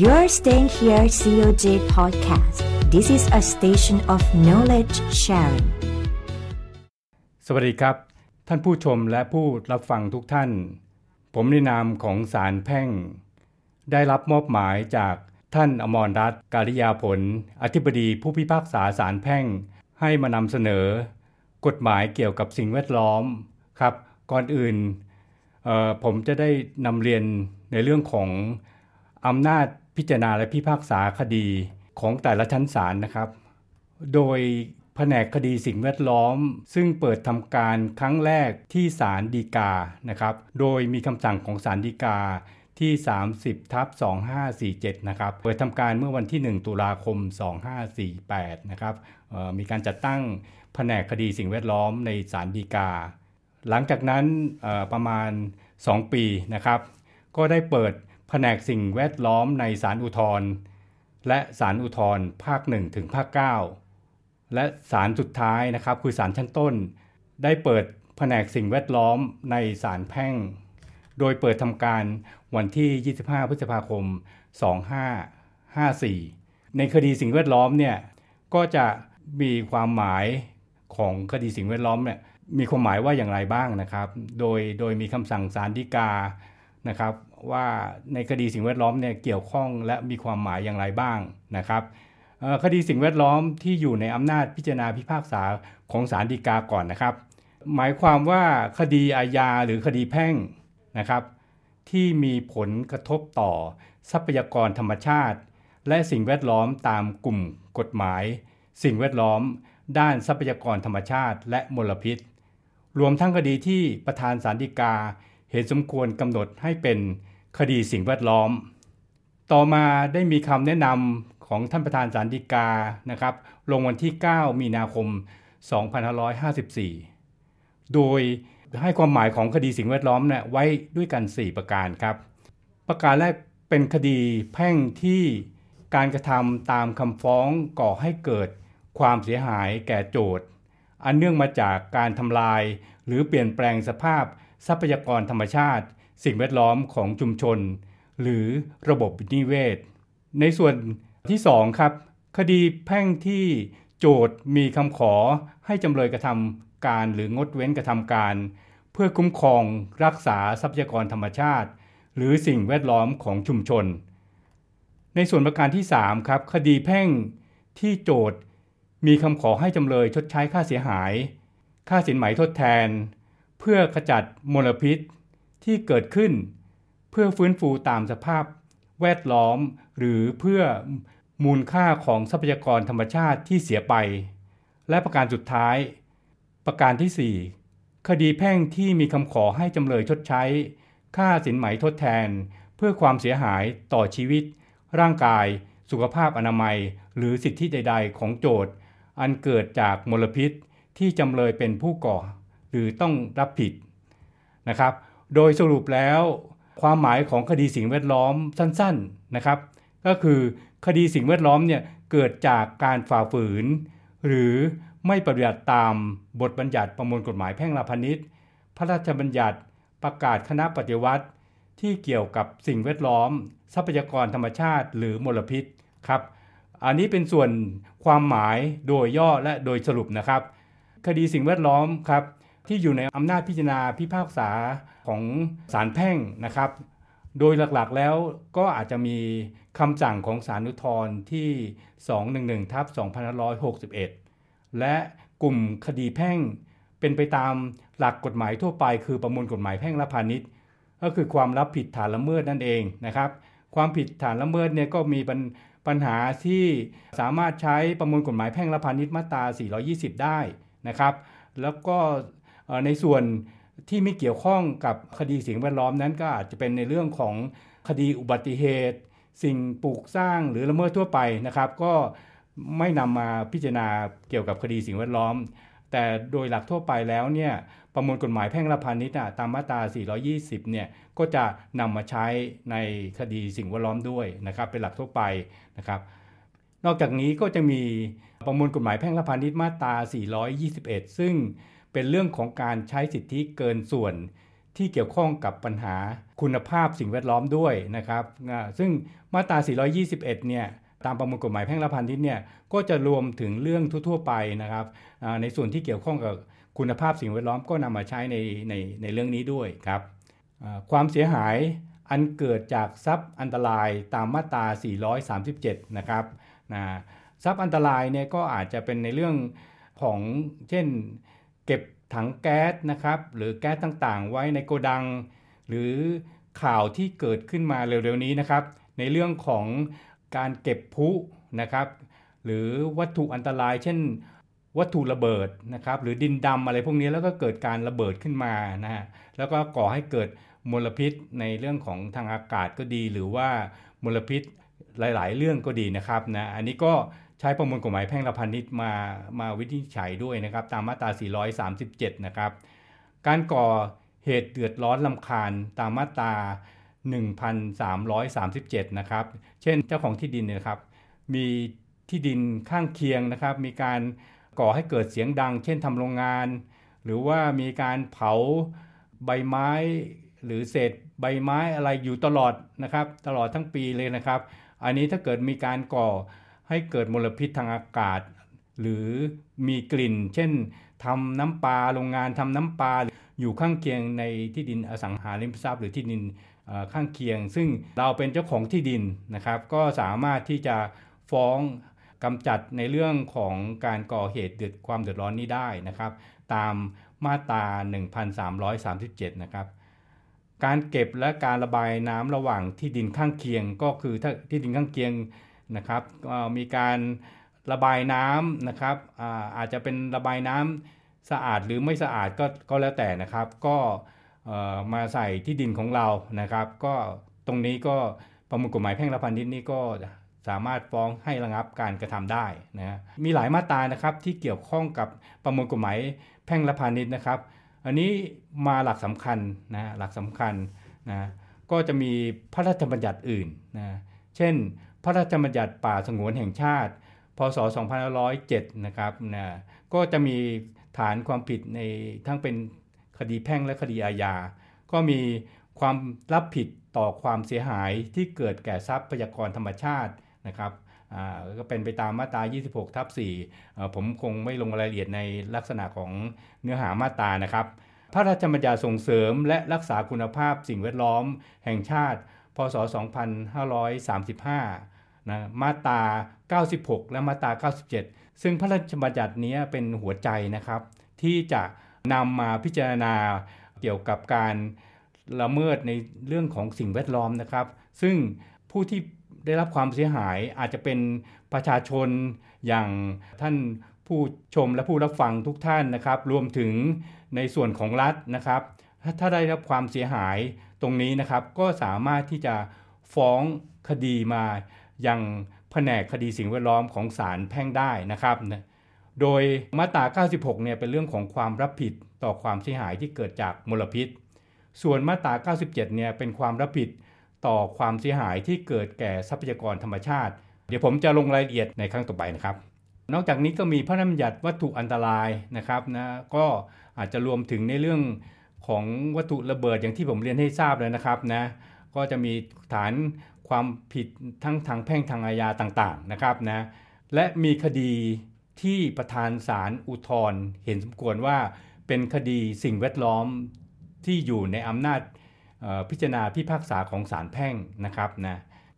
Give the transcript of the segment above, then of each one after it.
You're staying here COJ podcast. This is a station of knowledge sharing. สวัสดีครับ ท่านผู้ชมและผู้รับฟังทุกท่าน ผมในนามของสารแพ่ง ได้รับมอบหมายจากท่านอมรรัตน์การิยาผล อธิบดีผู้พิพากษาสารแพ่ง ให้มานำเสนอ กฎหมายเกี่ยวกับสิ่งแวดล้อมครับ ก่อนอื่นผมจะได้นำเรียนในเรื่องของอำนาจ พิจารณาและพิพากษาคดีของแต่ละชั้นศาลนะครับ โดยแผนกคดีสิ่งแวดล้อม ซึ่งเปิดทำการครั้งแรกที่ศาลฎีกานะครับ โดยมีคำสั่งของศาลฎีกาที่ 30ทับ2547 นะครับ เปิดทำการเมื่อวันที่ 1 ตุลาคม 2548 นะครับมีการจัดตั้งแผนกคดีสิ่งแวดล้อมในศาลฎีกา หลังจากนั้นประมาณ 2 ปีนะครับ ก็ได้เปิด นกสิ่งแวดล้อมในศาลอุทธรณ์และศาลอุทธรณ์ภาค 1 ถึงภาค 9 และศาลสุดท้ายนะครับคือศาลชั้นต้น ได้เปิดแผนกสิ่งแวดล้อมในศาลแพ่ง โดยเปิดทำการวันที่ 25 พฤษภาคม 2554 ในคดีสิ่งแวดล้อมเนี่ยก็จะมีความหมายของคดีสิ่งแวดล้อมเนี่ยมีความหมายว่าอย่างไรบ้างนะครับ โดยโดยมีคำสั่งศาลฎีกา นะครับว่าในคดีสิ่งแวดล้อมเนี่ยเกี่ยวข้องและมีความหมายอย่างไรบ้างนะครับคดีสิ่งแวดล้อมที่อยู่ในอำนาจพิจารณาพิพากษาของศาลฎีกาก่อนนะครับ หมายความว่าคดีอาญาหรือคดีแพ่งนะครับ ที่มีผลกระทบต่อทรัพยากรธรรมชาติ และสิ่งแวดล้อมตามกลุ่มกฎหมาย สิ่งแวดล้อม ด้านทรัพยากรธรรมชาติ และมลพิษ รวมทั้งคดีที่ประธานศาลฎีกา เห็นสมควรกำหนดให้เป็นคดีสิ่งแวดล้อม ต่อมาได้มีคำแนะนำของท่านประธานศาลฎีกานะครับลงวันที่ 9 มีนาคม 2554 โดยให้ความหมายของคดีสิ่งแวดล้อมเนี่ยไว้ด้วยกัน 4 ประการครับ ประการแรกเป็นคดีแพ่งที่การกระทำตามคำฟ้องก่อให้เกิดความเสียหายแก่โจทย์ อันเนื่องมาจากการทำลายหรือเปลี่ยนแปลงสภาพ ทรัพยากรธรรมชาติ สิ่งแวดล้อมของชุมชน หรือระบบนิเวศ ในส่วนที่ 2 ครับ คดีแพ่งที่โจทย์มีคำขอให้จำเลยกระทำการหรืองดเว้นกระทำการ เพื่อคุ้มครองรักษาทรัพยากรธรรมชาติ หรือสิ่งแวดล้อมของชุมชน ในส่วนประการที่ 3 ครับ คดีแพ่งที่โจทย์มีคำขอให้จำเลยชดใช้ค่าเสียหาย ค่าสินไหมทดแทน พื่อขจัดมลพิษที่เกิดขึ้น เพื่อฟื้นฟูตามสภาพแวดล้อม หรือเพื่อมูลค่าของทรัพยากรธรรมชาติที่เสียไป และประการสุดท้าย ประการที่ 4 คดีแพ่งที่มีคำขอให้จำเลยชดใช้ ค่าสินไหมทดแทน เพื่อความเสียหายต่อชีวิต ร่างกาย สุขภาพอนามัย หรือสิทธิใด ๆ ของโจทย์ อันเกิดจากมลพิษที่จำเลยเป็นผู้ก่อ หรือต้องรับผิดนะครับ โดยสรุปแล้ว ความหมายของคดีสิ่งแวดล้อมสั้นๆนะครับ ก็คือคดีสิ่งแวดล้อมเนี่ยเกิดจากการฝ่าฝืน หรือไม่ปฏิบัติตามบทบัญญัติประมวลกฎหมายแพ่งราพณิชย์ พระราชบัญญัติประกาศคณะปฏิวัติ ที่เกี่ยวกับสิ่งแวดล้อม ทรัพยากรธรรมชาติหรือมลพิษครับอันนี้เป็นส่วนความหมายโดยย่อและโดยสรุปนะครับ คดีสิ่งแวดล้อมครับ ที่อยู่ในอำนาจพิจารณาพิพากษาของศาลแพ่งนะครับ โดยหลักๆแล้วก็อาจจะมีคำสั่งของศาลอุทธรณ์ที่ 211ทับ2561 และกลุ่มคดีแพ่งเป็นไปตามหลักกฎหมายทั่วไป คือประมวลกฎหมายแพ่งและพาณิชย์ ก็คือความรับผิดฐานละเมิดนั่นเองนะครับ ความผิดฐานละเมิดเนี่ยก็มีปัญปัญหาที่สามารถใช้ประมวลกฎหมายแพ่งและพาณิชย์มาตรา 420 ได้นะครับ แล้วก็ ในส่วนที่ไม่เกี่ยวข้องกับคดีสิ่งแวดล้อมนั้นก็อาจจะเป็นในเรื่องของคดีอุบัติเหตุ สิ่งปลูกสร้างหรือละเมิดทั่วไปนะครับ ก็ไม่นำมาพิจารณาเกี่ยวกับคดีสิ่งแวดล้อม แต่โดยหลักทั่วไปแล้วเนี่ยประมวลกฎหมายแพ่งและพาณิชย์ตามมาตรา 420 เนี่ยก็จะนำมาใช้ในคดีสิ่งแวดล้อมด้วยนะครับ เป็นหลักทั่วไปนะครับ นอกจากนี้ก็จะมีประมวลกฎหมายแพ่งและพาณิชย์มาตรา 421 ซึ่ง เป็นเรื่องของการใช้สิทธิเกินส่วนที่เกี่ยวข้องกับปัญหาคุณภาพสิ่งแวดล้อมด้วยนะครับ ซึ่งมาตรา 421 เนี่ย ตามประมวลกฎหมายแพ่งและพาณิชย์เนี่ย ก็จะรวมถึงเรื่องทั่วๆไปนะครับ ในส่วนที่เกี่ยวข้องกับคุณภาพสิ่งแวดล้อมก็นำมาใช้ในในในเรื่องนี้ด้วยครับ ความเสียหายอันเกิดจากทรัพย์อันตรายตามมาตรา 437 นะครับนะทรัพย์อันตรายเนี่ยก็อาจจะเป็นในเรื่องของเช่น เก็บถังแก๊สนะครับ หรือแก๊สต่างๆ ไว้ในโกดัง หรือข่าวที่เกิดขึ้นมาเร็วๆนี้นะครับ ในเรื่องของการเก็บพุนะครับ หรือวัตถุอันตรายเช่นวัตถุระเบิดนะครับ หรือดินดำอะไรพวกนี้แล้วก็เกิดการระเบิดขึ้นมานะฮะแล้วก็ก่อให้เกิดมลพิษในเรื่องของทางอากาศก็ดี หรือว่ามลพิษหลาย ๆ เรื่องก็ดีนะครับนะอันนี้ก็ใช้ประมวลกฎหมายแพ่งและพาณิชย์มามาวินิจฉัยด้วยนะครับ ตามมาตรา 437 นะครับ การก่อเหตุเดือดร้อนลำคาญตามมาตรา 1337 นะครับ เช่นเจ้าของที่ดินเนี่ยครับ มีที่ดินข้างเคียงนะครับ มีการก่อให้เกิดเสียงดัง เช่นทำโรงงาน หรือว่ามีการเผาใบไม้หรือเศษใบไม้อะไรอยู่ตลอดนะครับ ตลอดทั้งปีเลยนะครับ อันนี้ถ้าเกิดมีการก่อ ให้เกิดมลพิษทางอากาศ หรือมีกลิ่น เช่นทำน้ำปลาโรงงานทำน้ำปลาอยู่ข้างเคียงในที่ดินอสังหาริมทรัพย์หรือที่ดินข้างเคียง ซึ่งเราเป็นเจ้าของที่ดินนะครับ ก็สามารถที่จะฟ้องกำจัดในเรื่องของการก่อเหตุเดือดความเดือดร้อนนี้ได้นะครับ ตามมาตรา 1337 นะครับการเก็บและการระบายน้ำระหว่างที่ดินข้างเคียง ก็คือถ้าที่ดินข้างเคียง นะครับมีการระบายน้ำนะครับอาอาจจะเป็นระบายน้ำสะอาดหรือไม่สะอาดก็ก็แล้วแต่นะครับ ก็มาใส่ที่ดินของเรานะครับ ก็ตรงนี้ก็ประมวลกฎหมายแพ่งและพาณิชย์นี่ก็สามารถฟ้องให้ระงับการกระทำได้นะมีหลายมาตรานะครับที่เกี่ยวข้องกับประมวลกฎหมายแพ่งและพาณิชย์นะครับ อันนี้มาหลักสำคัญนะหลักสำคัญนะก็จะมีพระราชบัญญัติอื่นนะเช่น พระราชบัญญัติป่าสงวนแห่งชาติ พศ 2507 นะครับนะก็จะมีฐานความผิดในทั้งเป็นคดีแพ่งและคดีอาญา ก็มีความรับผิดต่อความเสียหายที่เกิดแก่ทรัพยากรธรรมชาตินะครับก็เป็นไปตามมาตรา 26 ทับ 4 ผมคงไม่ลงรายละเอียดในลักษณะของเนื้อหามาตรานะครับ พระราชบัญญัติส่งเสริมและรักษาคุณภาพสิ่งแวดล้อมแห่งชาติ พศ 2535 นะมาตรา 96 และมาตรา 97 ซึ่งพระราชบัญญัตินี้เป็นหัวใจนะครับ ที่จะนำมาพิจารณาเกี่ยวกับการละเมิดในเรื่องของสิ่งแวดล้อมนะครับ ซึ่งผู้ที่ได้รับความเสียหายอาจจะเป็นประชาชนอย่างท่านผู้ชมและผู้รับฟังทุกท่านนะครับ รวมถึงในส่วนของรัฐนะครับ ถ้าได้รับความเสียหายตรงนี้นะครับ ก็สามารถที่จะฟ้องคดีมา ยังแผนกคดีสิ่งแวดล้อมของศาลแพ่งได้นะครับโดยมาตรา 96 เนี่ยเป็นเรื่องของความรับผิดต่อความเสียหายที่เกิดจากมลพิษ ส่วนมาตรา 97 เนี่ยเป็นความรับผิดต่อความเสียหายที่เกิดแก่ทรัพยากรธรรมชาติ เดี๋ยวผมจะลงรายละเอียดในครั้งต่อไปนะครับ นอกจากนี้ก็มีพระราชบัญญัติวัตถุอันตรายนะครับนะก็อาจจะรวมถึงในเรื่องของวัตถุระเบิดอย่างที่ผมเรียนให้ทราบเลยนะครับนะก็จะมีฐาน ความผิดทั้งทางแพ่งทางอาญาต่างๆนะครับนะและมีคดีที่ประธานศาลอุทธรณ์เห็นสมควรว่าเป็นคดีสิ่งแวดล้อมที่อยู่ในอำนาจพิจารณาพิพากษาของศาลแพ่งนะครับนะ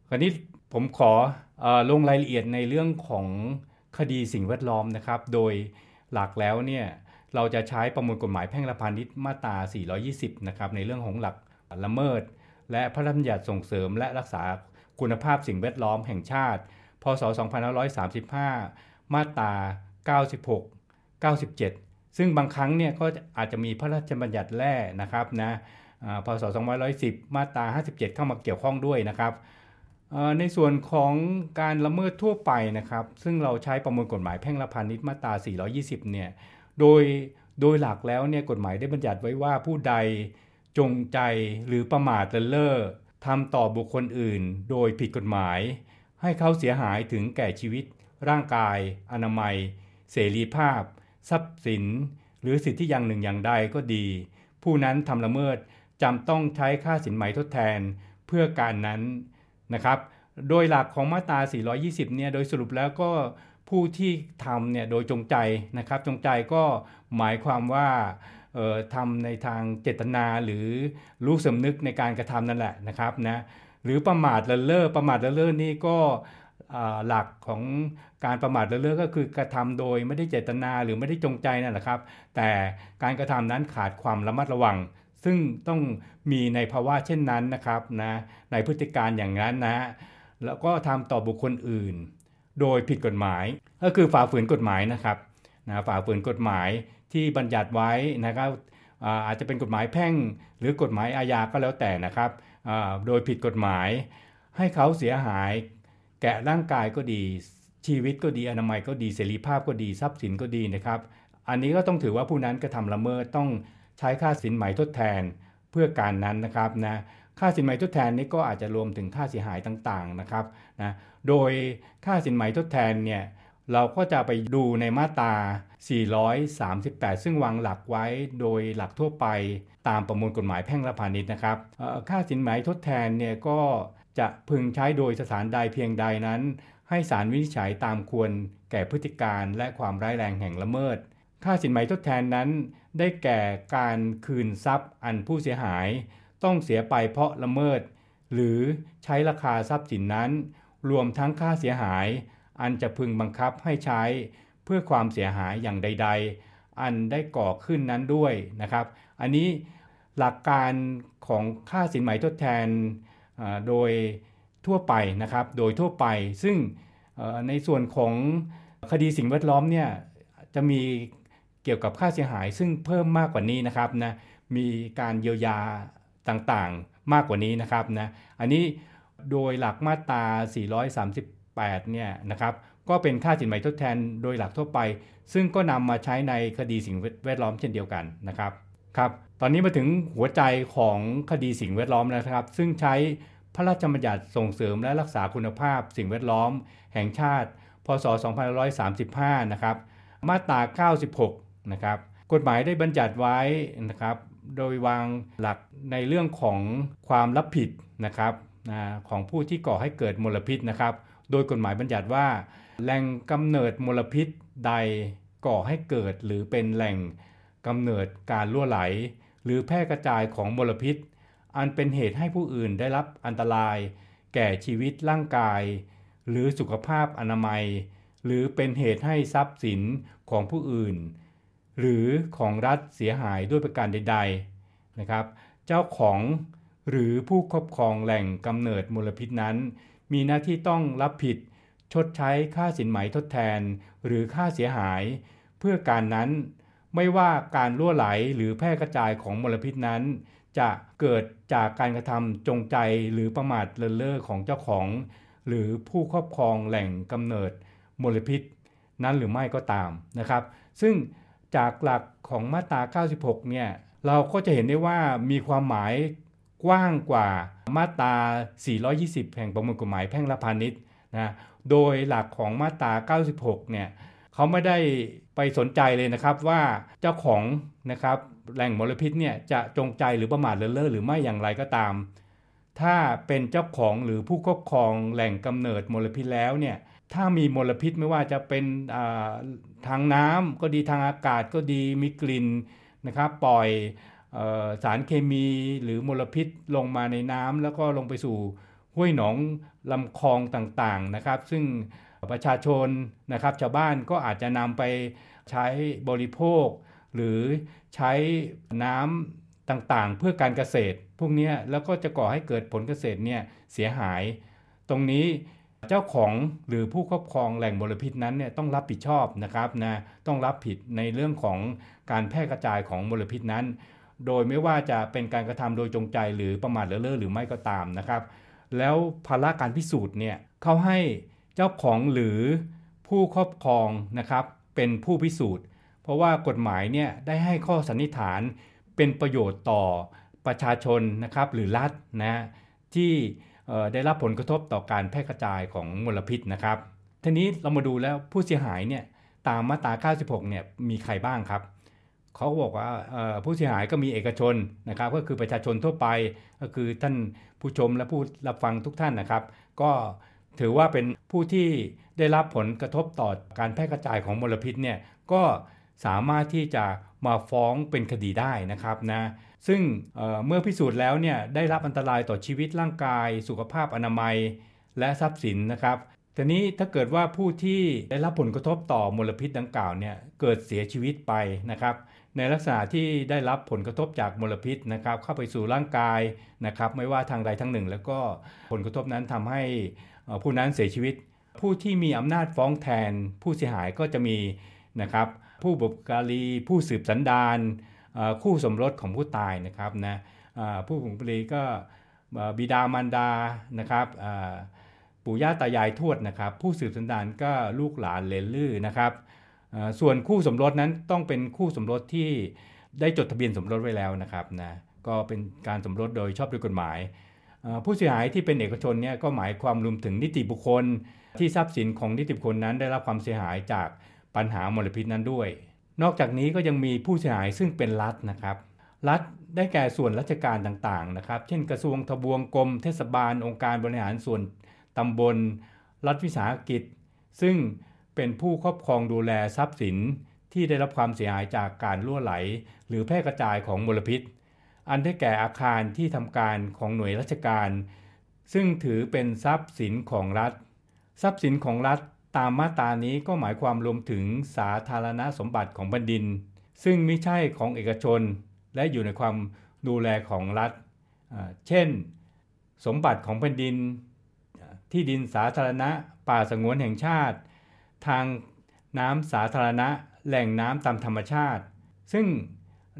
คราวนี้ผมขออลงรายละเอียดในเรื่องของคดีสิ่งแวดล้อมนะครับ โดยหลักแล้วเนี่ยเราจะใช้ประมวลกฎหมายแพ่งและพาณิชย์มาตรา 420 นะครับในเรื่องของหลักละเมิด และพระราชบัญญัติส่งเสริมและรักษาคุณภาพสิ่งแวดล้อมแห่งชาติ พศ 2535 มาตรา 96 97 ซึ่งบางครั้งเนี่ยก็อาจจะมีพระราชบัญญัติแร่นะครับนะพศ 2510 มาตรา 57 เข้ามาเกี่ยวข้องด้วยนะครับในส่วนของการละเมิดทั่วไปนะครับ ซึ่งเราใช้ประมวลกฎหมายแพ่งและพาณิชย์มาตรา 420 เนี่ย โดยโดยหลักแล้วเนี่ยกฎหมายได้บัญญัติไว้ว่าผู้ใด จงใจหรือประมาทเลิศทำต่อบุคคลอื่น โดยผิดกฎหมาย ให้เขาเสียหายถึงแก่ชีวิต ร่างกาย อนามัย เสรีภาพ ทรัพย์สิน หรือสิทธิอย่างหนึ่งอย่างใดก็ดี ผู้นั้นทำละเมิดจำต้องใช้ค่าสินไหมทดแทนเพื่อการนั้นนะครับโดยหลักของมาตรา 420 เนี่ย โดยสรุปแล้วก็ผู้ที่ทำเนี่ย โดยจงใจนะครับ จงใจก็หมายความว่า ทำในทางเจตนาหรือรู้สำนึกในการกระทำนั่นแหละนะครับนะหรือประมาทเลเล่อประมาทเลเล่อนี่ก็หลักของการประมาทเลเล่อก็คือกระทำโดยไม่ได้เจตนาหรือไม่ได้จงใจนั่นแหละครับ แต่การกระทำนั้นขาดความระมัดระวัง ซึ่งต้องมีในภาวะเช่นนั้นนะครับนะในพฤติการอย่างนั้นนะแล้วก็ทำต่อบุคคลอื่น โดยผิดกฎหมาย ก็คือฝ่าฝืนกฎหมายนะครับนะฝ่าฝืนกฎหมาย ที่บัญญัติไว้นะครับอาจจะเป็นกฎหมายแพ่งหรือกฎหมายอาญาก็แล้วแต่นะครับโดยผิดกฎหมาย ให้เขาเสียหาย แก่ร่างกายก็ดี ชีวิตก็ดีอนามัยก็ดีเสรีภาพก็ดีทรัพย์สินก็ดีนะครับ อันนี้ก็ต้องถือว่าผู้นั้นกระทำละเมิดต้องใช้ค่าสินไหมทดแทนเพื่อการนั้นนะครับนะค่าสินไหมทดแทนนี้ก็อาจจะรวมถึงค่าเสียหายต่างๆนะครับนะโดยค่าสินไหมทดแทนเนี่ย เราก็จะไปดูในมาตรา 438 ซึ่งวางหลักไว้โดยหลักทั่วไปตามประมวลกฎหมายแพ่งและพาณิชย์นะครับค่าสินไหมทดแทนเนี่ยก็จะพึงใช้โดยสถานใดเพียงใดนั้น ให้ศาลวินิจฉัยตามควรแก่พฤติการและความร้ายแรงแห่งละเมิด ค่าสินไหมทดแทนนั้น ได้แก่การคืนทรัพย์อันผู้เสียหาย ต้องเสียไปเพราะละเมิด หรือใช้ราคาทรัพย์สินนั้น รวมทั้งค่าเสียหาย อันจะพึงบังคับให้ใช้เพื่อความเสียหายอย่างใด ๆ อันได้ก่อขึ้นนั้นด้วยนะครับ อันนี้หลักการของค่าสินไหมทดแทนโดยทั่วไปนะครับ โดยทั่วไป ซึ่งในส่วนของคดีสิ่งแวดล้อมเนี่ยจะมีเกี่ยวกับค่าเสียหาย ซึ่งเพิ่มมากกว่านี้นะครับนะ มีการเยียวยาต่างๆมากกว่านี้นะครับนะ อันนี้โดยหลักมาตรา430 8เนี่ยนะครับก็เป็นค่าสินไหมทดแทนโดยหลักทั่วไป ซึ่งก็นำมาใช้ในคดีสิ่งแวดล้อมเช่นเดียวกันนะครับครับตอนนี้มาถึงหัวใจของคดีสิ่งแวดล้อมแล้วครับ ซึ่งใช้พระราชบัญญัติส่งเสริมและรักษาคุณภาพสิ่งแวดล้อม แห่งชาติ พศ 2535 นะครับมาตรา 96 นะครับกฎหมายได้บัญญัติไว้นะครับโดยวางหลักในเรื่องของความรับผิดนะครับของผู้ที่ก่อให้เกิดมลพิษนะครับ โดยกฎหมายบัญญัติว่า แหล่งกำเนิดมลพิษใดก่อให้เกิดหรือเป็นแหล่งกำเนิดการล่วไหล หรือแพร่กระจายของมลพิษ อันเป็นเหตุให้ผู้อื่นได้รับอันตราย แก่ชีวิตร่างกาย หรือสุขภาพอนามัย หรือเป็นเหตุให้ทรัพย์สินของผู้อื่น หรือของรัฐเสียหายด้วยประการใด ๆนะครับ เจ้าของหรือผู้ครอบครองแหล่งกำเนิดมลพิษนั้น มีหน้าที่ต้องรับผิด ชดใช้ค่าสินไหมทดแทน หรือค่าเสียหาย เพื่อการนั้น ไม่ว่าการล่วไหลหรือแพร่กระจายของมลพิษนั้น จะเกิดจากการกระทำจงใจหรือประมาทเลินเล่อของเจ้าของ หรือผู้ครอบครองแหล่งกำเนิดมลพิษ นั้นหรือไม่ก็ตามนะครับ ซึ่งจากหลักของมาตรา 96 เนี่ยเราก็จะเห็นได้ว่ามีความหมาย กว้างกว่ามาตรา 420 แห่งประมวลกฎหมายแพ่งและพาณิชย์นะโดยหลักของมาตรา 96 เนี่ยเขาไม่ได้ไปสนใจเลยนะครับว่าเจ้าของนะครับแหล่งมลพิษเนี่ยจะจงใจหรือประมาทเลินเล่อหรือไม่อย่างไรก็ตาม ถ้าเป็นเจ้าของหรือผู้ครอบครองแหล่งกำเนิดมลพิษแล้วเนี่ยถ้ามีมลพิษไม่ว่าจะเป็นทางน้ำก็ดีทางอากาศก็ดีมีกลิ่นนะครับปล่อย สารเคมีหรือมลพิษลงมาในน้ำแล้วก็ลงไปสู่ห้วยหนองลำคลองต่างๆนะครับ ซึ่งประชาชนนะครับชาวบ้านก็อาจจะนำไปใช้บริโภค หรือใช้น้ำต่างๆ เพื่อการเกษตร พวกนี้แล้วก็จะก่อให้เกิดผลเกษตรเนี่ยเสียหาย ตรงนี้เจ้าของหรือผู้ครอบครองแหล่งมลพิษนั้นเนี่ยต้องรับผิดชอบนะครับนะต้องรับผิดในเรื่องของการแพร่กระจายของมลพิษนั้น โดยไม่ว่าจะเป็นการกระทำโดยจงใจหรือประมาทเลินเล่อหรือไม่ก็ตามนะครับ แล้วภาระการพิสูจน์เนี่ยเขาให้เจ้าของหรือผู้ครอบครองนะครับเป็นผู้พิสูจน์ เพราะว่ากฎหมายเนี่ยได้ให้ข้อสันนิษฐานเป็นประโยชน์ต่อประชาชนนะครับหรือรัฐนะที่ได้รับผลกระทบต่อการแพร่กระจายของมลพิษนะครับทีนี้เรามาดูแล้วผู้เสียหายเนี่ยตามมาตรา 96 เนี่ยมีใครบ้างครับ เขาบอกว่าผู้เสียหายก็มีเอกชนนะครับ ก็คือประชาชนทั่วไปก็คือท่านผู้ชมและผู้รับฟังทุกท่านนะครับ ก็ถือว่าเป็นผู้ที่ได้รับผลกระทบต่อการแพร่กระจายของมลพิษเนี่ยก็สามารถที่จะมาฟ้องเป็นคดีได้นะครับนะซึ่งเเมื่อพิสูจน์แล้วเนี่ยได้รับอันตรายต่อชีวิตร่างกาย สุขภาพอนามัย และทรัพย์สินนะครับทีนี้ถ้าเกิดว่าผู้ที่ได้รับผลกระทบต่อมลพิษดังกล่าวเนี่ยเกิดเสียชีวิตไปนะครับ ในลักษณะที่ได้รับผลกระทบจากมลพิษนะครับเข้าไปสู่ร่างกายนะครับไม่ว่าทางใดทางหนึ่ง แล้วก็ผลกระทบนั้นทำให้ผู้นั้นเสียชีวิต ผู้ที่มีอำนาจฟ้องแทนผู้เสียหายก็จะมีนะครับผู้บุปการีผู้สืบสันดานคู่สมรสของผู้ตายนะครับนะผู้บุปการีก็บิดามารดานะครับปู่ย่าตายายทวดนะครับ ผู้สืบสันดานก็ลูกหลานเลนลื่อนะครับ ส่วนคู่สมรสนั้นต้องเป็นคู่สมรสที่ได้จดทะเบียนสมรสไว้แล้วนะครับนะก็เป็นการสมรสโดยชอบด้วยกฎหมาย ผู้เสียหายที่เป็นเอกชนเนี่ยก็หมายความรวมถึงนิติบุคคล ที่ทรัพย์สินของนิติบุคคลนั้นได้รับความเสียหายจากปัญหามลพิษนั้นด้วย นอกจากนี้ก็ยังมีผู้เสียหายซึ่งเป็นรัฐนะครับ รัฐได้แก่ส่วนราชการต่างๆนะครับ เช่นกระทรวงทบวงกรม เทศบาลองค์การบริหารส่วนตำบล รัฐวิสาหกิจ ซึ่ง เป็นผู้ครอบครองดูแลทรัพย์สินที่ได้รับความเสียหายจากการล่วไหล หรือแพร่กระจายของมลพิษ อันได้แก่อาคารที่ทำการของหน่วยราชการ ซึ่งถือเป็นทรัพย์สินของรัฐ ทรัพย์สินของรัฐตามมาตรานี้ก็หมายความรวมถึงสาธารณสมบัติของบันดิน ซึ่งไม่ใช่ของเอกชน และอยู่ในความดูแลของรัฐ เช่น สมบัติของแผ่นดิน ที่ดินสาธารณะ ป่าสงวนแห่งชาติ ทางน้ำสาธารณะ แหล่งน้ำตามธรรมชาติ ซึ่ง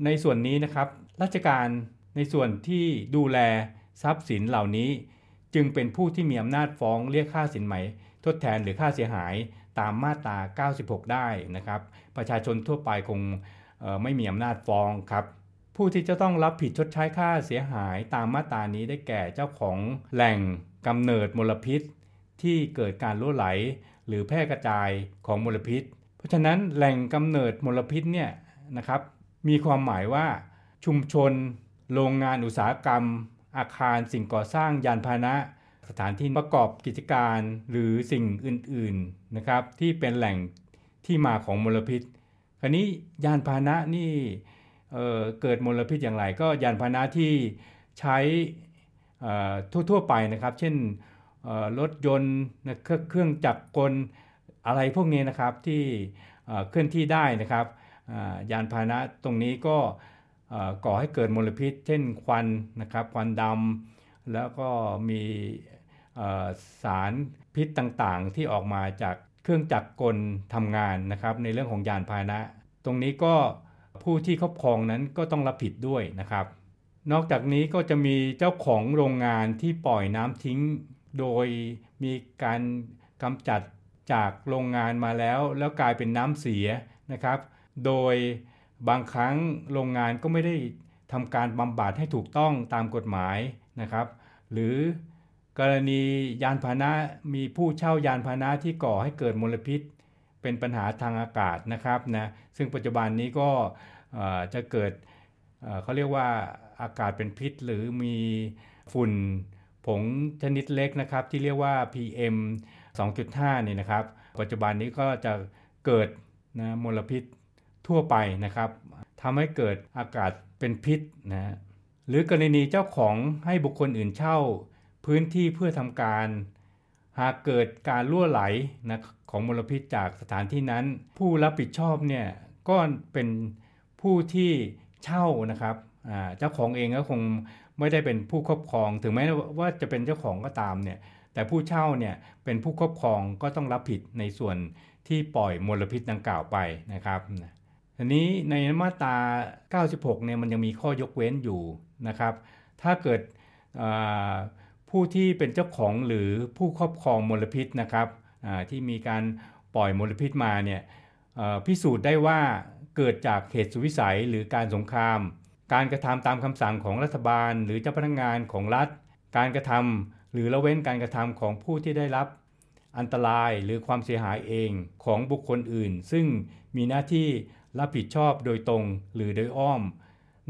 ในส่วนนี้นะครับ ราชการในส่วนที่ดูแลทรัพย์สินเหล่านี้ จึงเป็นผู้ที่มีอำนาจฟ้องเรียกค่าสินไหม ทดแทนหรือค่าเสียหายตามมาตรา 96 ได้นะครับ ประชาชนทั่วไปคงไม่มีอำนาจฟ้องครับ ผู้ที่จะต้องรับผิดชดใช้ค่าเสียหายตามมาตรานี้ได้แก่เจ้าของแหล่งกำเนิดมลพิษ ที่เกิดการรั่วไหล หรือแพร่กระจายของมลพิษ เพราะฉะนั้นแหล่งกำเนิดมลพิษเนี่ยนะครับมีความหมายว่าชุมชน โรงงานอุตสาหกรรม อาคารสิ่งก่อสร้างยานพาหนะ สถานที่ประกอบกิจการหรือสิ่งอื่นๆนะครับที่เป็นแหล่งที่มาของมลพิษคราวนี้ยานพาหนะนี่เเกิดมลพิษอย่างไร ก็ยานพาหนะที่ใช้ทั่วๆไปนะครับ เช่น รถยนต์เครื่องจักรกลอะไรพวกนี้นะครับที่เคลื่อนที่ได้นะครับยานพาหนะตรงนี้ก็ก่อให้เกิดมลพิษ เช่นควันนะครับควันดำแล้วก็มีสารพิษต่างๆ ที่ออกมาจากเครื่องจักรกลทำงานนะครับ ในเรื่องของยานพาหนะ ตรงนี้ก็ผู้ที่ครอบครองนั้นก็ต้องรับผิดด้วยนะครับ นอกจากนี้ก็จะมีเจ้าของโรงงานที่ปล่อยน้ำทิ้ง โดยมีการกำจัดจากโรงงานมาแล้ว แล้วกลายเป็นน้ำเสียนะครับ โดยบางครั้งโรงงานก็ไม่ได้ทำการบำบัดให้ถูกต้องตามกฎหมายนะครับ หรือกรณียานพาหนะมีผู้เช่ายานพาหนะที่ก่อให้เกิดมลพิษ เป็นปัญหาทางอากาศนะครับนะซึ่งปัจจุบันนี้ก็จะเกิดเขาเรียกว่าอากาศเป็นพิษ หรือมีฝุ่น ผงชนิดเล็กนะครับที่เรียกว่า PM 2.5นี่ยนะครับ ปัจจุบันนี้ก็จะเกิดนะมลพิษทั่วไปนะครับทำให้เกิดอากาศเป็นพิษนะหรือกรณีเจ้าของให้บุคคลอื่นเช่า พื้นที่เพื่อทำการ หากเกิดการรั่วไหลนะของมลพิษจากสถานที่นั้น ผู้รับผิดชอบเนี่ยก็เป็นผู้ที่เช่านะครับ เจ้าของเองก็คงไม่ได้เป็นผู้ครอบครอง ถึงแม้ว่าจะเป็นเจ้าของก็ตามเนี่ยแต่ผู้เช่าเนี่ยเป็นผู้ครอบครองก็ต้องรับผิดในส่วนที่ปล่อยมลพิษดังกล่าวไปนะครับทีนี้ในมาตรา 96 เนี่ยมันยังมีข้อยกเว้นอยู่นะครับ ถ้าเกิดผู้ที่เป็นเจ้าของหรือผู้ครอบครองมลพิษนะครับที่มีการปล่อยมลพิษมาเนี่ยพิสูจน์ได้ว่าเกิดจากเหตุสุวิสัยหรือการสงคราม การกระทำตามคำสั่งของรัฐบาล หรือเจ้าพนักงานของรัฐ การกระทำหรือละเว้นการกระทำของผู้ที่ได้รับ อันตรายหรือความเสียหายเองของบุคคลอื่น ซึ่งมีหน้าที่รับผิดชอบโดยตรงหรือโดยอ้อม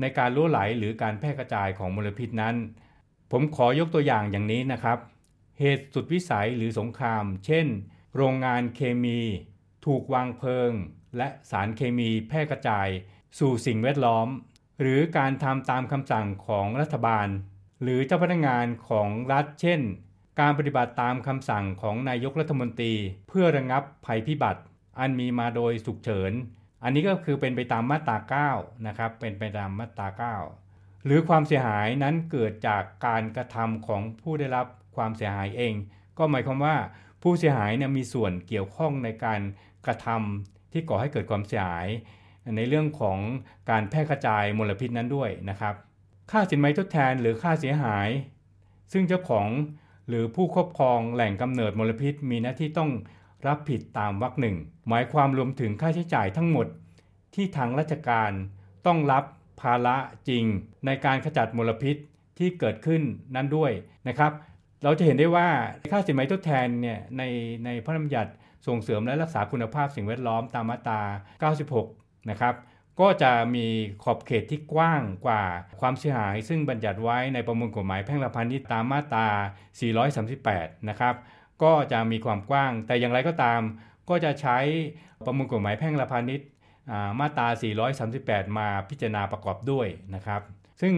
ในการล่วไหลหรือการแพร่กระจายของมลพิษนั้น ผมขอยกตัวอย่างอย่างนี้นะครับ เหตุสุดวิสัยหรือสงคราม เช่น โรงงานเคมี ถูกวางเพลิง และสารเคมีแพร่กระจาย สู่สิ่งแวดล้อม หรือการทำตามคำสั่งของรัฐบาล หรือเจ้าพนักงานของรัฐ เช่น การปฏิบัติตามคำสั่งของนายกรัฐมนตรี เพื่อระงับภัยพิบัติ อันมีมาโดยสุกเฉิน อันนี้ก็คือเป็นไปตามมาตรา9นะครับ เป็นไปตามมาตรา9หรือความเสียหายนั้นเกิดจากการกระทำของผู้ได้รับความเสียหายเอง ก็หมายความว่าผู้เสียหายเนี่ยมีส่วนเกี่ยวข้องในการกระทำที่ก่อให้เกิดความเสียหาย ในเรื่องของการแพร่กระจายมลพิษนั้นด้วยนะครับ ค่าสินไหมทดแทนหรือค่าเสียหาย ซึ่งเจ้าของหรือผู้ครอบครองแหล่งกำเนิดมลพิษ มีหน้าที่ต้องรับผิดตามวรรคหนึ่งหมายความรวมถึงค่าใช้จ่ายทั้งหมด ที่ทางราชการต้องรับภาระจริง ในการขจัดมลพิษที่เกิดขึ้นนั้นด้วยนะครับ เราจะเห็นได้ว่าค่าสินไหมทดแทนเนี่ยในในพระราชบัญญัติส่งเสริมและรักษาคุณภาพสิ่งแวดล้อมตามมาตรา 96 นะครับ ก็จะมีขอบเขตที่กว้างกว่าความเสียหาย ซึ่งบัญญัติไว้ในประมวลกฎหมายแพ่งและพาณิชย์ตามมาตรา 438 นะครับ ก็จะมีความกว้าง แต่อย่างไรก็ตาม ก็จะใช้ประมวลกฎหมายแพ่งและพาณิชย์มาตรา 438 มาพิจารณาประกอบด้วยนะครับ ซึ่ง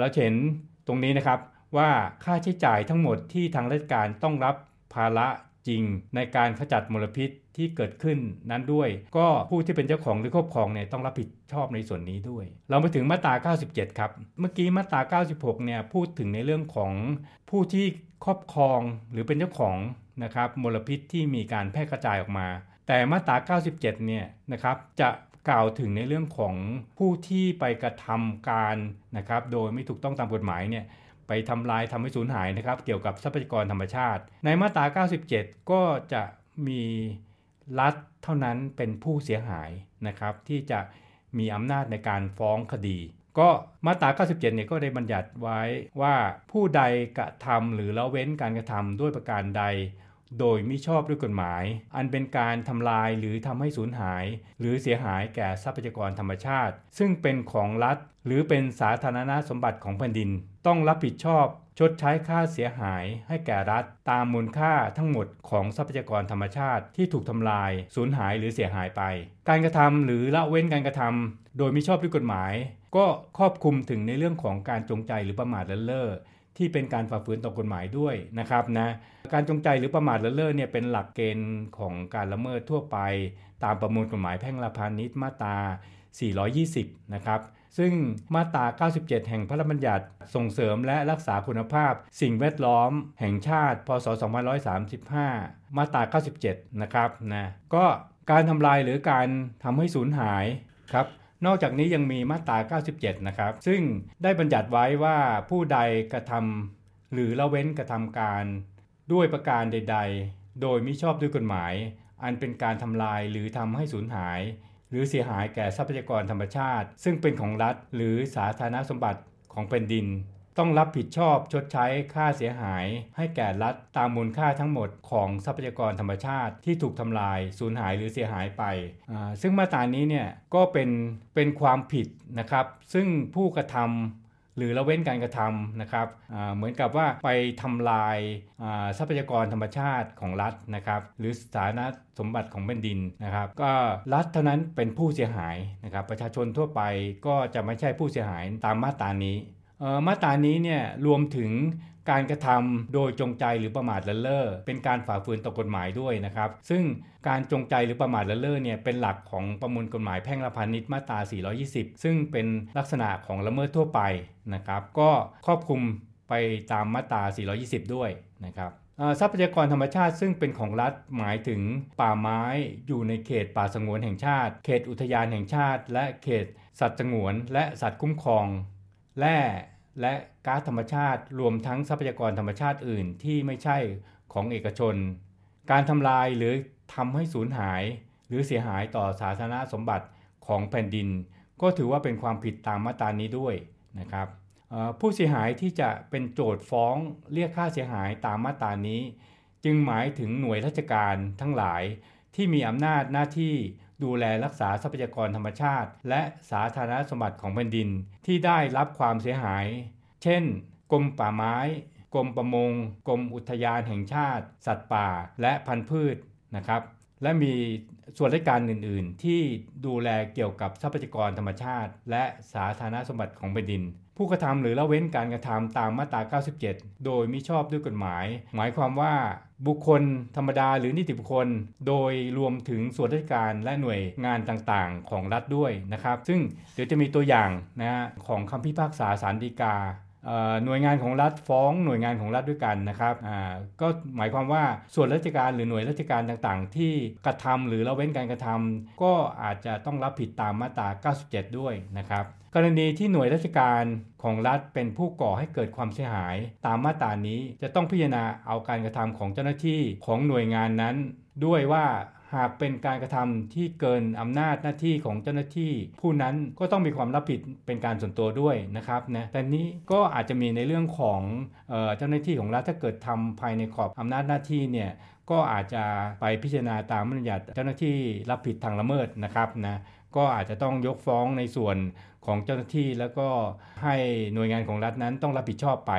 เราเห็นตรงนี้นะครับว่าค่าใช้จ่ายทั้งหมดที่ทางราชการต้องรับภาระ จริงในการขจัดมลพิษที่เกิดขึ้นนั้นด้วย ก็ผู้ที่เป็นเจ้าของหรือครอบครองเนี่ยต้องรับผิดชอบในส่วนนี้ด้วย เรามาถึงมาตรา 97 ครับ เมื่อกี้มาตรา 96 เนี่ยพูดถึงในเรื่องของผู้ที่ครอบครองหรือเป็นเจ้าของนะครับมลพิษที่มีการแพร่กระจายออกมา แต่มาตรา 97 เนี่ยนะครับจะกล่าวถึงในเรื่องของผู้ที่ไปกระทำการนะครับโดยไม่ถูกต้องตามกฎหมายเนี่ย ไปทำลายทำให้สูญหายนะครับ เกี่ยวกับทรัพยากรธรรมชาติ ในมาตรา 97 ก็จะมีรัฐเท่านั้นเป็นผู้เสียหายนะครับที่จะมีอำนาจในการฟ้องคดี ก็มาตรา 97 เนี่ยก็ได้บัญญัติไว้ว่าผู้ใดกระทำหรือละเว้นการกระทำด้วยประการใด โดยมิชอบด้วยกฎหมาย อันเป็นการทำลายหรือทำให้สูญหาย หรือเสียหายแก่ทรัพยากรธรรมชาติ ซึ่งเป็นของรัฐ หรือเป็นสาธารณสมบัติของแผ่นดิน ต้องรับผิดชอบชดใช้ค่าเสียหายให้แก่รัฐ ตามมูลค่าทั้งหมดของทรัพยากรธรรมชาติที่ถูกทำลาย สูญหายหรือเสียหายไป การกระทำหรือละเว้นการกระทำโดยมิชอบด้วยกฎหมาย ก็ครอบคลุมถึงในเรื่องของการจงใจหรือประมาทเลินเล่อ ที่เป็นการฝ่าฝืนต่อกฎหมายด้วยนะครับนะการจงใจหรือประมาทเลินเล่อเนี่ยเป็นหลักเกณฑ์ของการละเมิดทั่วไป ตามประมวลกฎหมายแพ่งละพาณิชย์มาตรา 420 นะครับซึ่งมาตรา 97 แห่งพระราชบัญญัติส่งเสริมและรักษาคุณภาพ สิ่งแวดล้อมแห่งชาติ พศ 2535 มาตรา 97 นะครับนะก็การทำลายหรือการทำให้สูญหายครับ นอกจากนี้ยังมีมาตรา 97 นะครับ ซึ่งได้บัญญัติไว้ว่าผู้ใดกระทำหรือละเว้นกระทำการ ด้วยประการใด ๆ โดยมิชอบด้วยกฎหมาย อันเป็นการทำลายหรือทำให้สูญหาย หรือเสียหายแก่ทรัพยากรธรรมชาติ ซึ่งเป็นของรัฐหรือสาธารณสมบัติของแผ่นดิน ต้องรับผิดชอบชดใช้ค่าเสียหายให้แก่รัฐตามมูลค่าทั้งหมดของทรัพยากรธรรมชาติที่ถูกทำลายสูญหายหรือเสียหายไป ซึ่งมาตรานี้เนี่ยก็เป็นเป็นความผิดนะครับ ซึ่งผู้กระทำหรือละเว้นการกระทำนะครับเหมือนกับว่าไปทำลายทรัพยากรธรรมชาติของรัฐนะครับ หรือสาธารณสมบัติของแผ่นดินนะครับ ก็รัฐเท่านั้นเป็นผู้เสียหายนะครับ ประชาชนทั่วไปก็จะไม่ใช่ผู้เสียหายตามมาตรานี้ มาตรานี้เนี่ยรวมถึงการกระทำโดยจงใจหรือประมาทเลินเล่อเป็นการฝ่าฝืนต่อกฎหมายด้วยนะครับ ซึ่งการจงใจหรือประมาทเลินเล่อเนี่ยเป็นหลักของประมวลกฎหมายแพ่งและพาณิชย์มาตรา 420 ซึ่งเป็นลักษณะของละเมิดทั่วไปนะครับ ก็ครอบคลุมไปตามมาตรา 420 ด้วยนะครับทรัพยากรธรรมชาติซึ่งเป็นของรัฐหมายถึงป่าไม้อยู่ในเขตป่าสงวนแห่งชาติ เขตอุทยานแห่งชาติ และเขตสัตว์สงวนและสัตว์คุ้มครองแร่ และก๊าซธรรมชาติรวมทั้งทรัพยากรธรรมชาติอื่นที่ไม่ใช่ของเอกชน การทำลายหรือทำให้สูญหาย หรือเสียหายต่อสาธารณสมบัติของแผ่นดิน ก็ถือว่าเป็นความผิดตามมาตรานี้ด้วยนะครับผู้เสียหายที่จะเป็นโจทย์ฟ้องเรียกค่าเสียหายตามมาตรานี้ จึงหมายถึงหน่วยราชการทั้งหลายที่มีอำนาจหน้าที่ ดูแลรักษาทรัพยากรธรรมชาติ และสาธารณสมบัติของแผ่นดินที่ได้รับความเสียหาย เช่น กรมป่าไม้ กรมประมง กรมอุทยานแห่งชาติ สัตว์ป่า และพันธุ์พืชนะครับ และมีส่วนราชการอื่น ๆ ที่ดูแลเกี่ยวกับทรัพยากรธรรมชาติ และสาธารณสมบัติของแผ่นดิน ผู้กระทำหรือละเว้นการกระทำตามมาตรา 97 โดยมิชอบด้วยกฎหมาย หมายความว่าบุคคลธรรมดาหรือนิติบุคคล โดยรวมถึงส่วนราชการและหน่วยงานต่างๆ ของรัฐด้วยนะครับ ซึ่งเดี๋ยวจะมีตัวอย่างนะของคำพิพากษาสารดีกาหน่วยงานของรัฐฟ้องหน่วยงานของรัฐด้วยกันนะครับก็หมายความว่าส่วนราชการหรือหน่วยราชการต่างๆ ที่กระทำหรือละเว้นการกระทำก็อาจจะต้องรับผิดตามมาตรา 97 ด้วยนะครับ กรณีที่หน่วยราชการของรัฐเป็นผู้ก่อให้เกิดความเสียหาย ตามมาตรานี้จะต้องพิจารณาเอาการกระทำของเจ้าหน้าที่ของหน่วยงานนั้น ด้วยว่าหากเป็นการกระทำที่เกินอำนาจหน้าที่ของเจ้าหน้าที่ ผู้นั้นก็ต้องมีความรับผิดเป็นการส่วนตัวด้วยนะครับนะแต่นี้ก็อาจจะมีในเรื่องของเออจ้าหน้าที่ของรัฐถ้าเกิดทำภายในขอบอำนาจหน้าที่เนี่ยก็อาจจะไปพิจารณาตามบัญญัติเจ้าหน้าที่รับผิดทางละเมิดนะครับนะ ก็อาจจะต้องยกฟ้องในส่วนของเจ้าหน้าที่ แล้วก็ให้หน่วยงานของรัฐนั้นต้องรับผิดชอบไป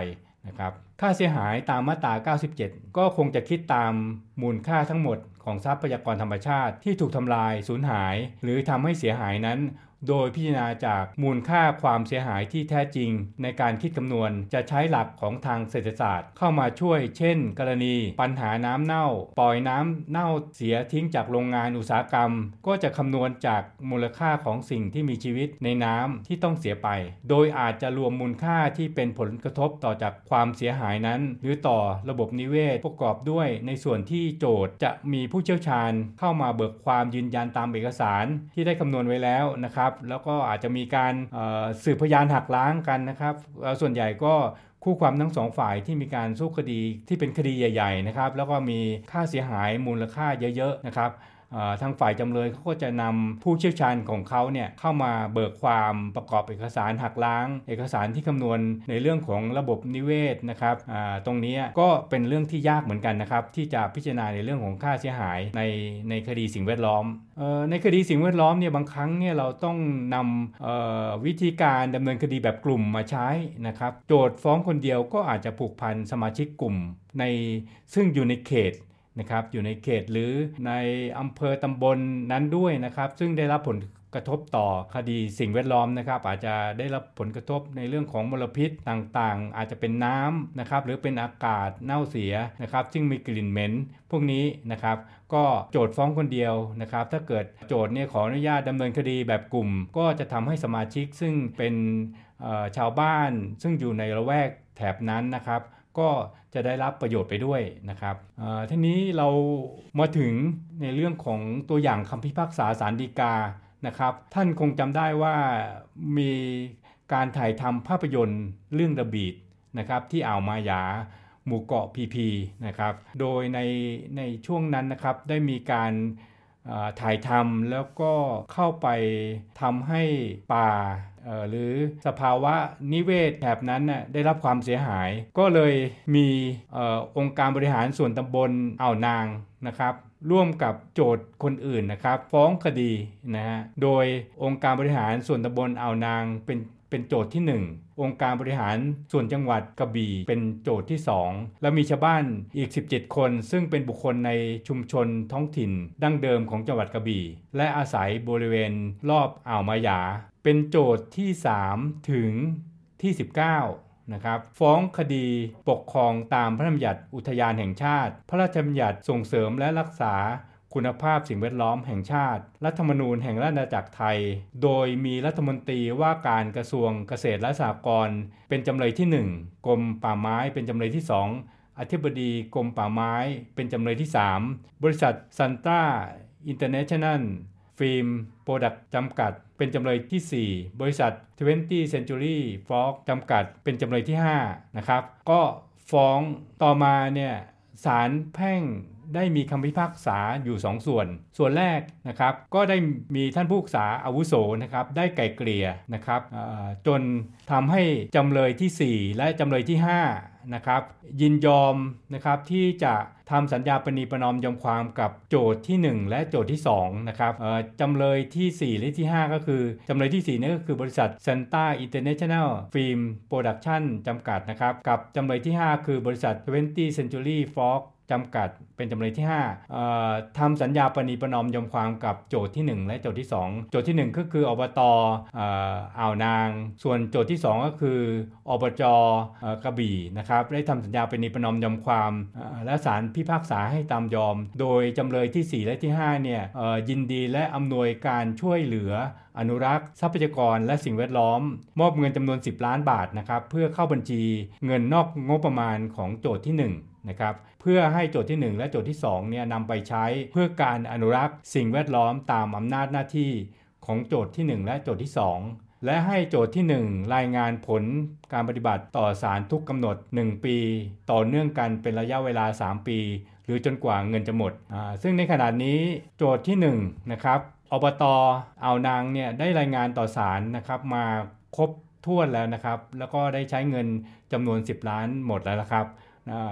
นะครับค่าเสียหายตามมาตรา 97 ก็คงจะคิดตามมูลค่าทั้งหมดของทรัพยากรธรรมชาติที่ถูกทำลาย สูญหาย หรือทำให้เสียหายนั้น โดยพิจารณาจากมูลค่าความเสียหายที่แท้จริง ในการคิดคำนวณจะใช้หลักของทางเศรษฐศาสตร์ เข้ามาช่วย เช่น กรณี ปัญหาน้ำเน่า ปล่อยน้ำเน่าเสียทิ้งจากโรงงานอุตสาหกรรม ก็จะคำนวณจากมูลค่าของสิ่งที่มีชีวิตในน้ำที่ต้องเสียไป โดยอาจจะรวมมูลค่าที่เป็นผลกระทบต่อจากความเสียหายนั้น หรือต่อระบบนิเวศประกอบด้วยในส่วนที่โจทย์จะมีผู้เชี่ยวชาญ เข้ามาเบิกความยืนยันตามเอกสารที่ได้คำนวณไว้แล้วนะครับแล้วก็อาจจะมีการสืบพยานหักล้างกันนะครับส่วนใหญ่ก็คู่ความทั้งสองฝ่ายที่มีการสู้คดีที่เป็นคดีใหญ่ ๆ นะครับ แล้วก็มีค่าเสียหายมูลค่าเยอะๆนะครับ ทางฝ่ายจำเลยเขาก็จะนำผู้เชี่ยวชาญของเขาเนี่ยเข้ามาเบิกความประกอบเอกสารหักล้าง เอกสารที่คำนวณในเรื่องของระบบนิเวศนะครับตรงนี้ก็เป็นเรื่องที่ยากเหมือนกันนะครับที่จะพิจารณาในเรื่องของค่าเสียหายในในคดีสิ่งแวดล้อมในคดีสิ่งแวดล้อมเนี่ยบางครั้งเนี่ยเราต้องนำวิธีการดำเนินคดีแบบกลุ่มมาใช้นะครับ โจทย์ฟ้องคนเดียวก็อาจจะผูกพันสมาชิกกลุ่มในซึ่งอยู่ในเขต นะครับอยู่ในเขตหรือในอำเภอตำบลนนั้นด้วยนะครับ ซึ่งได้รับผลกระทบต่อคดีสิ่งแวดล้อมนะครับ อาจจะได้รับผลกระทบในเรื่องของมลพิษต่างๆ อาจจะเป็นน้ำนะครับ หรือเป็นอากาศเน่าเสียนะครับ ซึ่งมีกลิ่นเหม็นพวกนี้นะครับ ก็โจทย์ฟ้องคนเดียวนะครับ ถ้าเกิดโจทย์เนี่ยขออนุญาตดำเนินคดีแบบกลุ่ม ก็จะทำให้สมาชิกซึ่งเป็นชาวบ้านซึ่งอยู่ในละแวกแถบนั้นนะครับ ก็จะได้รับประโยชน์ไปด้วยนะครับทีนี้เรามาถึงในเรื่องของตัวอย่างคำพิพากษาสารดีกานะครับ ท่านคงจำได้ว่ามีการถ่ายทำภาพยนตร์เรื่องระบีดนะครับที่อ่าวมายาหมู่เกาะพีพีนะครับ โดยในในช่วงนั้นนะครับได้มีการถ่ายทำแล้วก็เข้าไปทำให้ป่า หรือสภาวะนิเวศแถบนั้นน่ะได้รับความเสียหาย ก็เลยมีอองค์การบริหารส่วนตำบลอ่าวนางนะครับร่วมกับโจทย์คนอื่นนะครับ ฟ้องคดีนะฮะโดยองค์การบริหารส่วนตำบลอ่าวนางเป็นเป็นโจทย์ที่ 1 องค์การบริหารส่วนจังหวัดกระบี่เป็นโจทย์ที่ 2 แล้วมีชาวบ้านอีก 17 คน ซึ่งเป็นบุคคลในชุมชนท้องถิ่น ดั้งเดิมของจังหวัดกระบี่ และอาศัยบริเวณรอบอ่าวมายา เป็นโจทย์ที่ 3 ถึงที่ 19 นะครับ ฟ้องคดีปกครองตามพระราชบัญญัติอุทยานแห่งชาติ พระราชบัญญัติส่งเสริมและรักษา คุณภาพสิ่งแวดล้อมแห่งชาติ รัฐธรรมนูญแห่งราชอาณาจักรไทย โดยมีรัฐมนตรีว่าการกระทรวงเกษตรและสหกรณ์เป็นจำเลยที่ 1 กรมป่าไม้เป็นจำเลยที่ 2 อธิบดีกรมป่าไม้เป็นจำเลยที่ 3 บริษัท Santa International Film Production จำกัด เป็นจำเลยที่ 4 บริษัท 20 Century Fox จำกัด เป็นจำเลยที่ 5 นะครับ ก็ฟ้องต่อมาเนี่ยศาลแพ่ง ได้มีคำพิพากษาอยู่2ส่วน ส่วนแรกนะครับก็ได้มีท่านผู้พิพากษาอาวุโสนะครับได้ไก่เกลี่ยนะครับจนทำให้จำเลยที่ 4 และจำเลยที่ 5 นะครับ ยินยอมนะครับที่จะทำสัญญาปณีประนอมยอมความกับโจทย์ที่ 1 และโจทย์ที่2นะครับจำเลยที่ 4 และที่ 5 ก็คือ จำเลยที่4นี่ก็คือบริษัท Santa International Film Production จำกัดนะครับ กับจำเลยที่ 5 คือบริษัท 20 Century Fox จำกัดเป็นจำเลยที่5ทำสัญญาปณีประนอมยอมความกับโจทย์ที่ 1 และโจทย์ที่ 2 โจทย์ที่ 1 ก็คืออบตอ่าวนาง ส่วนโจทย์ที่ 2 ก็คืออบจกระบี่นะครับได้ทำสัญญาปณีประนอมยอมความและศาลพิพากษาให้ตามยอม โดยจำเลยที่ 4 และที่5เนี่ยยินดีและอำนวยการช่วยเหลืออนุรักษ์ทรัพยากรและสิ่งแวดล้อม มอบเงินจำนวน 10 ล้านบาทนะครับเพื่อเข้าบัญชีเงินนอกงบประมาณของโจทย์ที่ 1 นะครับเพื่อให้โจทย์ที่ 1 และโจทย์ที่2เนี่ยนำไปใช้เพื่อการอนุรักษ์สิ่งแวดล้อมตามอำนาจหน้าที่ของโจทย์ที่ 1 และโจทย์ที่ 2 และให้โจทย์ที่ 1 รายงานผลการปฏิบัติต่อศาลทุกกำหนด 1 ปี ต่อเนื่องกันเป็นระยะเวลา 3 ปี หรือจนกว่าเงินจะหมด ซึ่งในขณะนี้โจทย์ที่1นะครับอบตอ่าวนางเนี่ยได้รายงานต่อศาลนะครับมาครบถ้วนแล้วนะครับ แล้วก็ได้ใช้เงินจำนวน 10 ล้านหมดแล้วนะครับ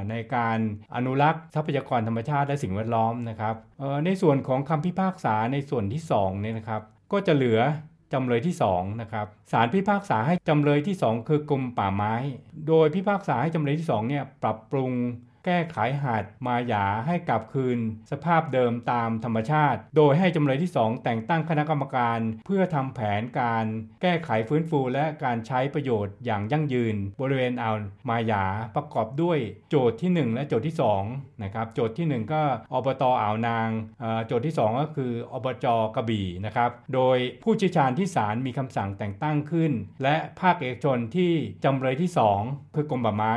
ในการอนุรักษ์ทรัพยากรธรรมชาติและสิ่งแวดล้อมนะครับในส่วนของคำพิพากษาในส่วนที่2เนี่ยนะครับก็จะเหลือจำเลยที่2นะครับศาลพิพากษาให้จำเลยที่ 2 คือกรมป่าไม้ โดยพิพากษาให้จำเลยที่2เนี่ยปรับปรุง แก้ไขหาดมาหยาให้กลับคืน สภาพเดิมตามธรรมชาติ โดยให้จำเลยที่ 2 แต่งตั้งคณะกรรมการ เพื่อทำแผนการแก้ไขฟื้นฟูและการใช้ประโยชน์อย่างยั่งยืน บริเวณอ่าวมาหยาประกอบด้วยโจทย์ที่ 1 และโจทย์ที่2นะครับโจทย์ที่ 1 ก็อบตอ่าวนางโจทย์ที่ 2 ก็คืออบจกระบี่นะครับโดยผู้เชี่ยวชาญที่ศาลมีคำสั่งแต่งตั้งขึ้น และภาคเอกชนที่จำเลยที่ 2 คือกรมป่าไม้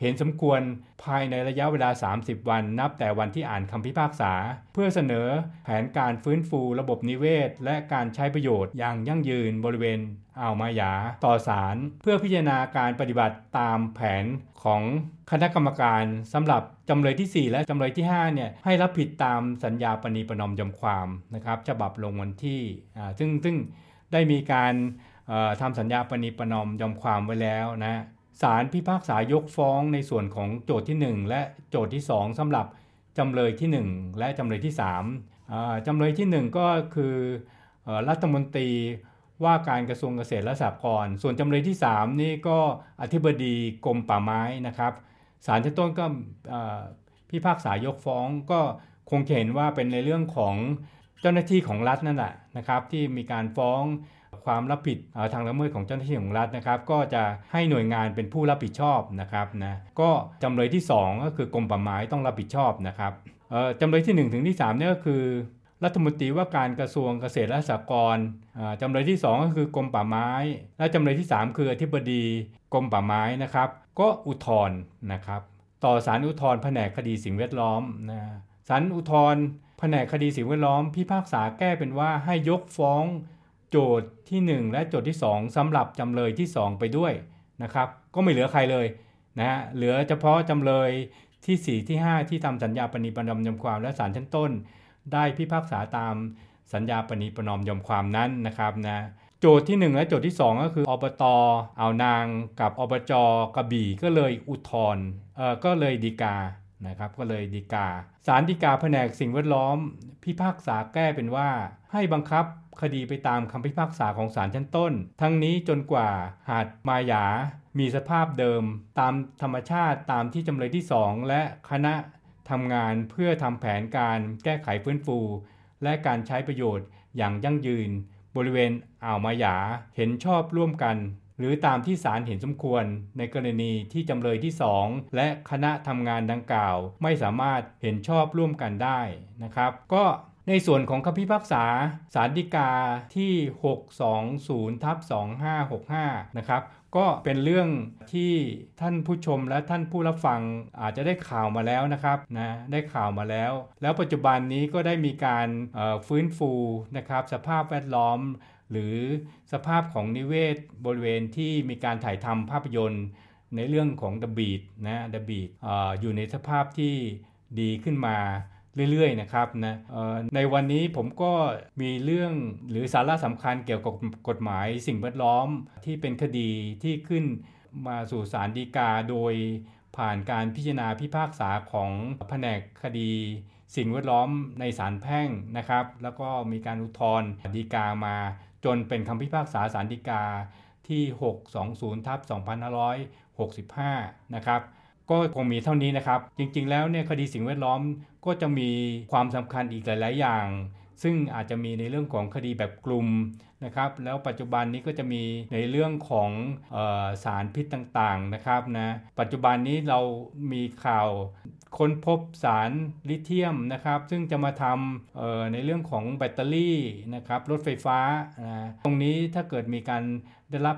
เห็นสมควรภายในระยะเวลา 30 วันนับแต่วันที่อ่านคำพิพากษา เพื่อเสนอแผนการฟื้นฟูระบบนิเวศ และการใช้ประโยชน์อย่างยั่งยืนบริเวณอ่าวมายา ต่อศาลเพื่อพิจารณาการปฏิบัติตามแผนของคณะกรรมการสำหรับจำเลยที่ 4 และจำเลยที่5เนี่ยให้รับผิดตามสัญญาปณีประนอมยอมความนะครับฉบับลงวันที่ซึ่งซึ่งได้มีการทำสัญญาปณีประนอมยอมความไว้แล้วนะ ศาลพิพากษายกฟ้องในส่วนของโจทย์ที่ 1 และโจทย์ที่ 2สำหรับจำเลยที่ 1 และจำเลยที่3จำเลยที่ 1 ก็คือรัฐมนตรีว่าการกระทรวงเกษตรและสหกรณ์ส่วนจำเลยที่ 3 นี่ก็อธิบดีกรมป่าไม้นะครับศาลชั้นต้นก็พิพากษายกฟ้องก็คงเห็นว่าเป็นในเรื่องของเจ้าหน้าที่ของรัฐนั่นแหละนะครับ ที่มีการฟ้อง ความรับผิดทางละเมิดของเจ้าหน้าที่ของรัฐนะครับ ก็จะให้หน่วยงานเป็นผู้รับผิดชอบนะครับนะก็จำเลยที่ 2 ก็คือกรมป่าไม้ต้องรับผิดชอบนะครับจำเลยที่ 1 ถึงที่3เนี่ยก็คือ รัฐมนตรีว่าการกระทรวงเกษตรและสหกรณ์จำเลยที่ 2 ก็คือกรมป่าไม้ และจำเลยที่ 3 คืออธิบดีกรมป่าไม้นะครับ ก็อุทธรณ์นะครับ ต่อศาลอุทธรณ์แผนกคดีสิ่งแวดล้อมนะศาลอุทธรณ์แผนกคดีสิ่งแวดล้อมพิพากษาแก้เป็นว่าให้ยกฟ้อง โจทย์ที่ 1 และโจทย์ที่ 2สำหรับจำเลยที่ 2 ไปด้วยนะครับ ก็ไม่เหลือใครเลยนะฮะเหลือเฉพาะจำเลยที่ 4 ที่ 5 ที่ทำสัญญาปณีประนอมยอมความและศาลชั้นต้น ได้พิพากษาตามสัญญาปณีประนอมยอมความนั้นนะครับนะโจทย์ที่ 1 และโจทย์ที่ 2 ก็คืออบตอ่าวนางกับอบจกระบี่ก็เลยอุทธรณ์เออก็เลยดีกา นะครับก็เลยดีกาศาลดีกาแผนกสิ่งแวดล้อม พิพากษาแก้เป็นว่า ให้บังคับคดีไปตามคำพิพากษาของศาลชั้นต้น ทั้งนี้จนกว่าหาดมายา มีสภาพเดิม ตามธรรมชาติตามที่จำเลยที่ 2 และคณะทำงานเพื่อทำแผนการแก้ไขฟื้นฟู และการใช้ประโยชน์อย่างยั่งยืน บริเวณอ่าวมายาเห็นชอบร่วมกัน หรือตามที่ศาลเห็นสมควร ในกรณีที่จำเลยที่ 2 และคณะทำงานดังกล่าว ไม่สามารถเห็นชอบร่วมกันได้นะครับ ก็ในส่วนของคำพิพากษาสารดีกาที่ 620ทับ2565 นะครับ ก็เป็นเรื่องที่ท่านผู้ชมและท่านผู้รับฟังอาจจะได้ข่าวมาแล้วนะครับนะได้ข่าวมาแล้ว แล้วปัจจุบันนี้ก็ได้มีการฟื้นฟูนะครับสภาพแวดล้อม หรือสภาพของนิเวศบริเวณที่มีการถ่ายทำภาพยนตร์ ในเรื่องของ The Beat นะ The Beat ออยู่ในสภาพที่ดีขึ้นมาเรื่อยๆนะครับนะในวันนี้ผมก็มีเรื่องหรือสาระสำคัญเกี่ยวกับกฎหมายสิ่งแวดล้อมที่เป็นคดีที่ขึ้นมาสู่ศาลฎีกาโดยผ่านการพิจารณาพิพากษาของแผนกคดี สิ่งแวดล้อมในศาลแพ่งนะครับ แล้วก็มีการอุทธรณ์ฎีกามา จนเป็นคำพิพากษาสารดีกาที่ 620ทับ2565 นะครับ ก็คงมีเท่านี้นะครับ จริงๆ แล้วเนี่ยคดีสิ่งแวดล้อมก็จะมีความสำคัญอีกหลาย ๆ อย่าง ซึ่งอาจจะมีในเรื่องของคดีแบบกลุ่มนะครับแล้วปัจจุบันนี้ก็จะมีในเรื่องของออสารพิษต่างๆนะครับนะปัจจุบันนี้เรามีข่าวค้นพบสารลิเธียมนะครับซึ่งจะมาทำในเรื่องของแบตเตอรี่นะครับรถไฟฟ้านะตรงนี้ถ้าเกิดมีการได้รับ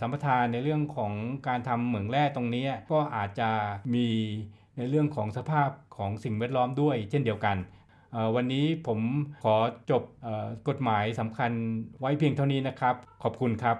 สัมปทานในเรื่องของการทำเหมืองแร่ตรงนี้ก็อาจจะมีในเรื่องของสภาพของสิ่งแวดล้อมด้วยเช่นเดียวกัน วันนี้ผมขอจบกฎหมายสำคัญไว้เพียงเท่านี้นะครับ ขอบคุณครับ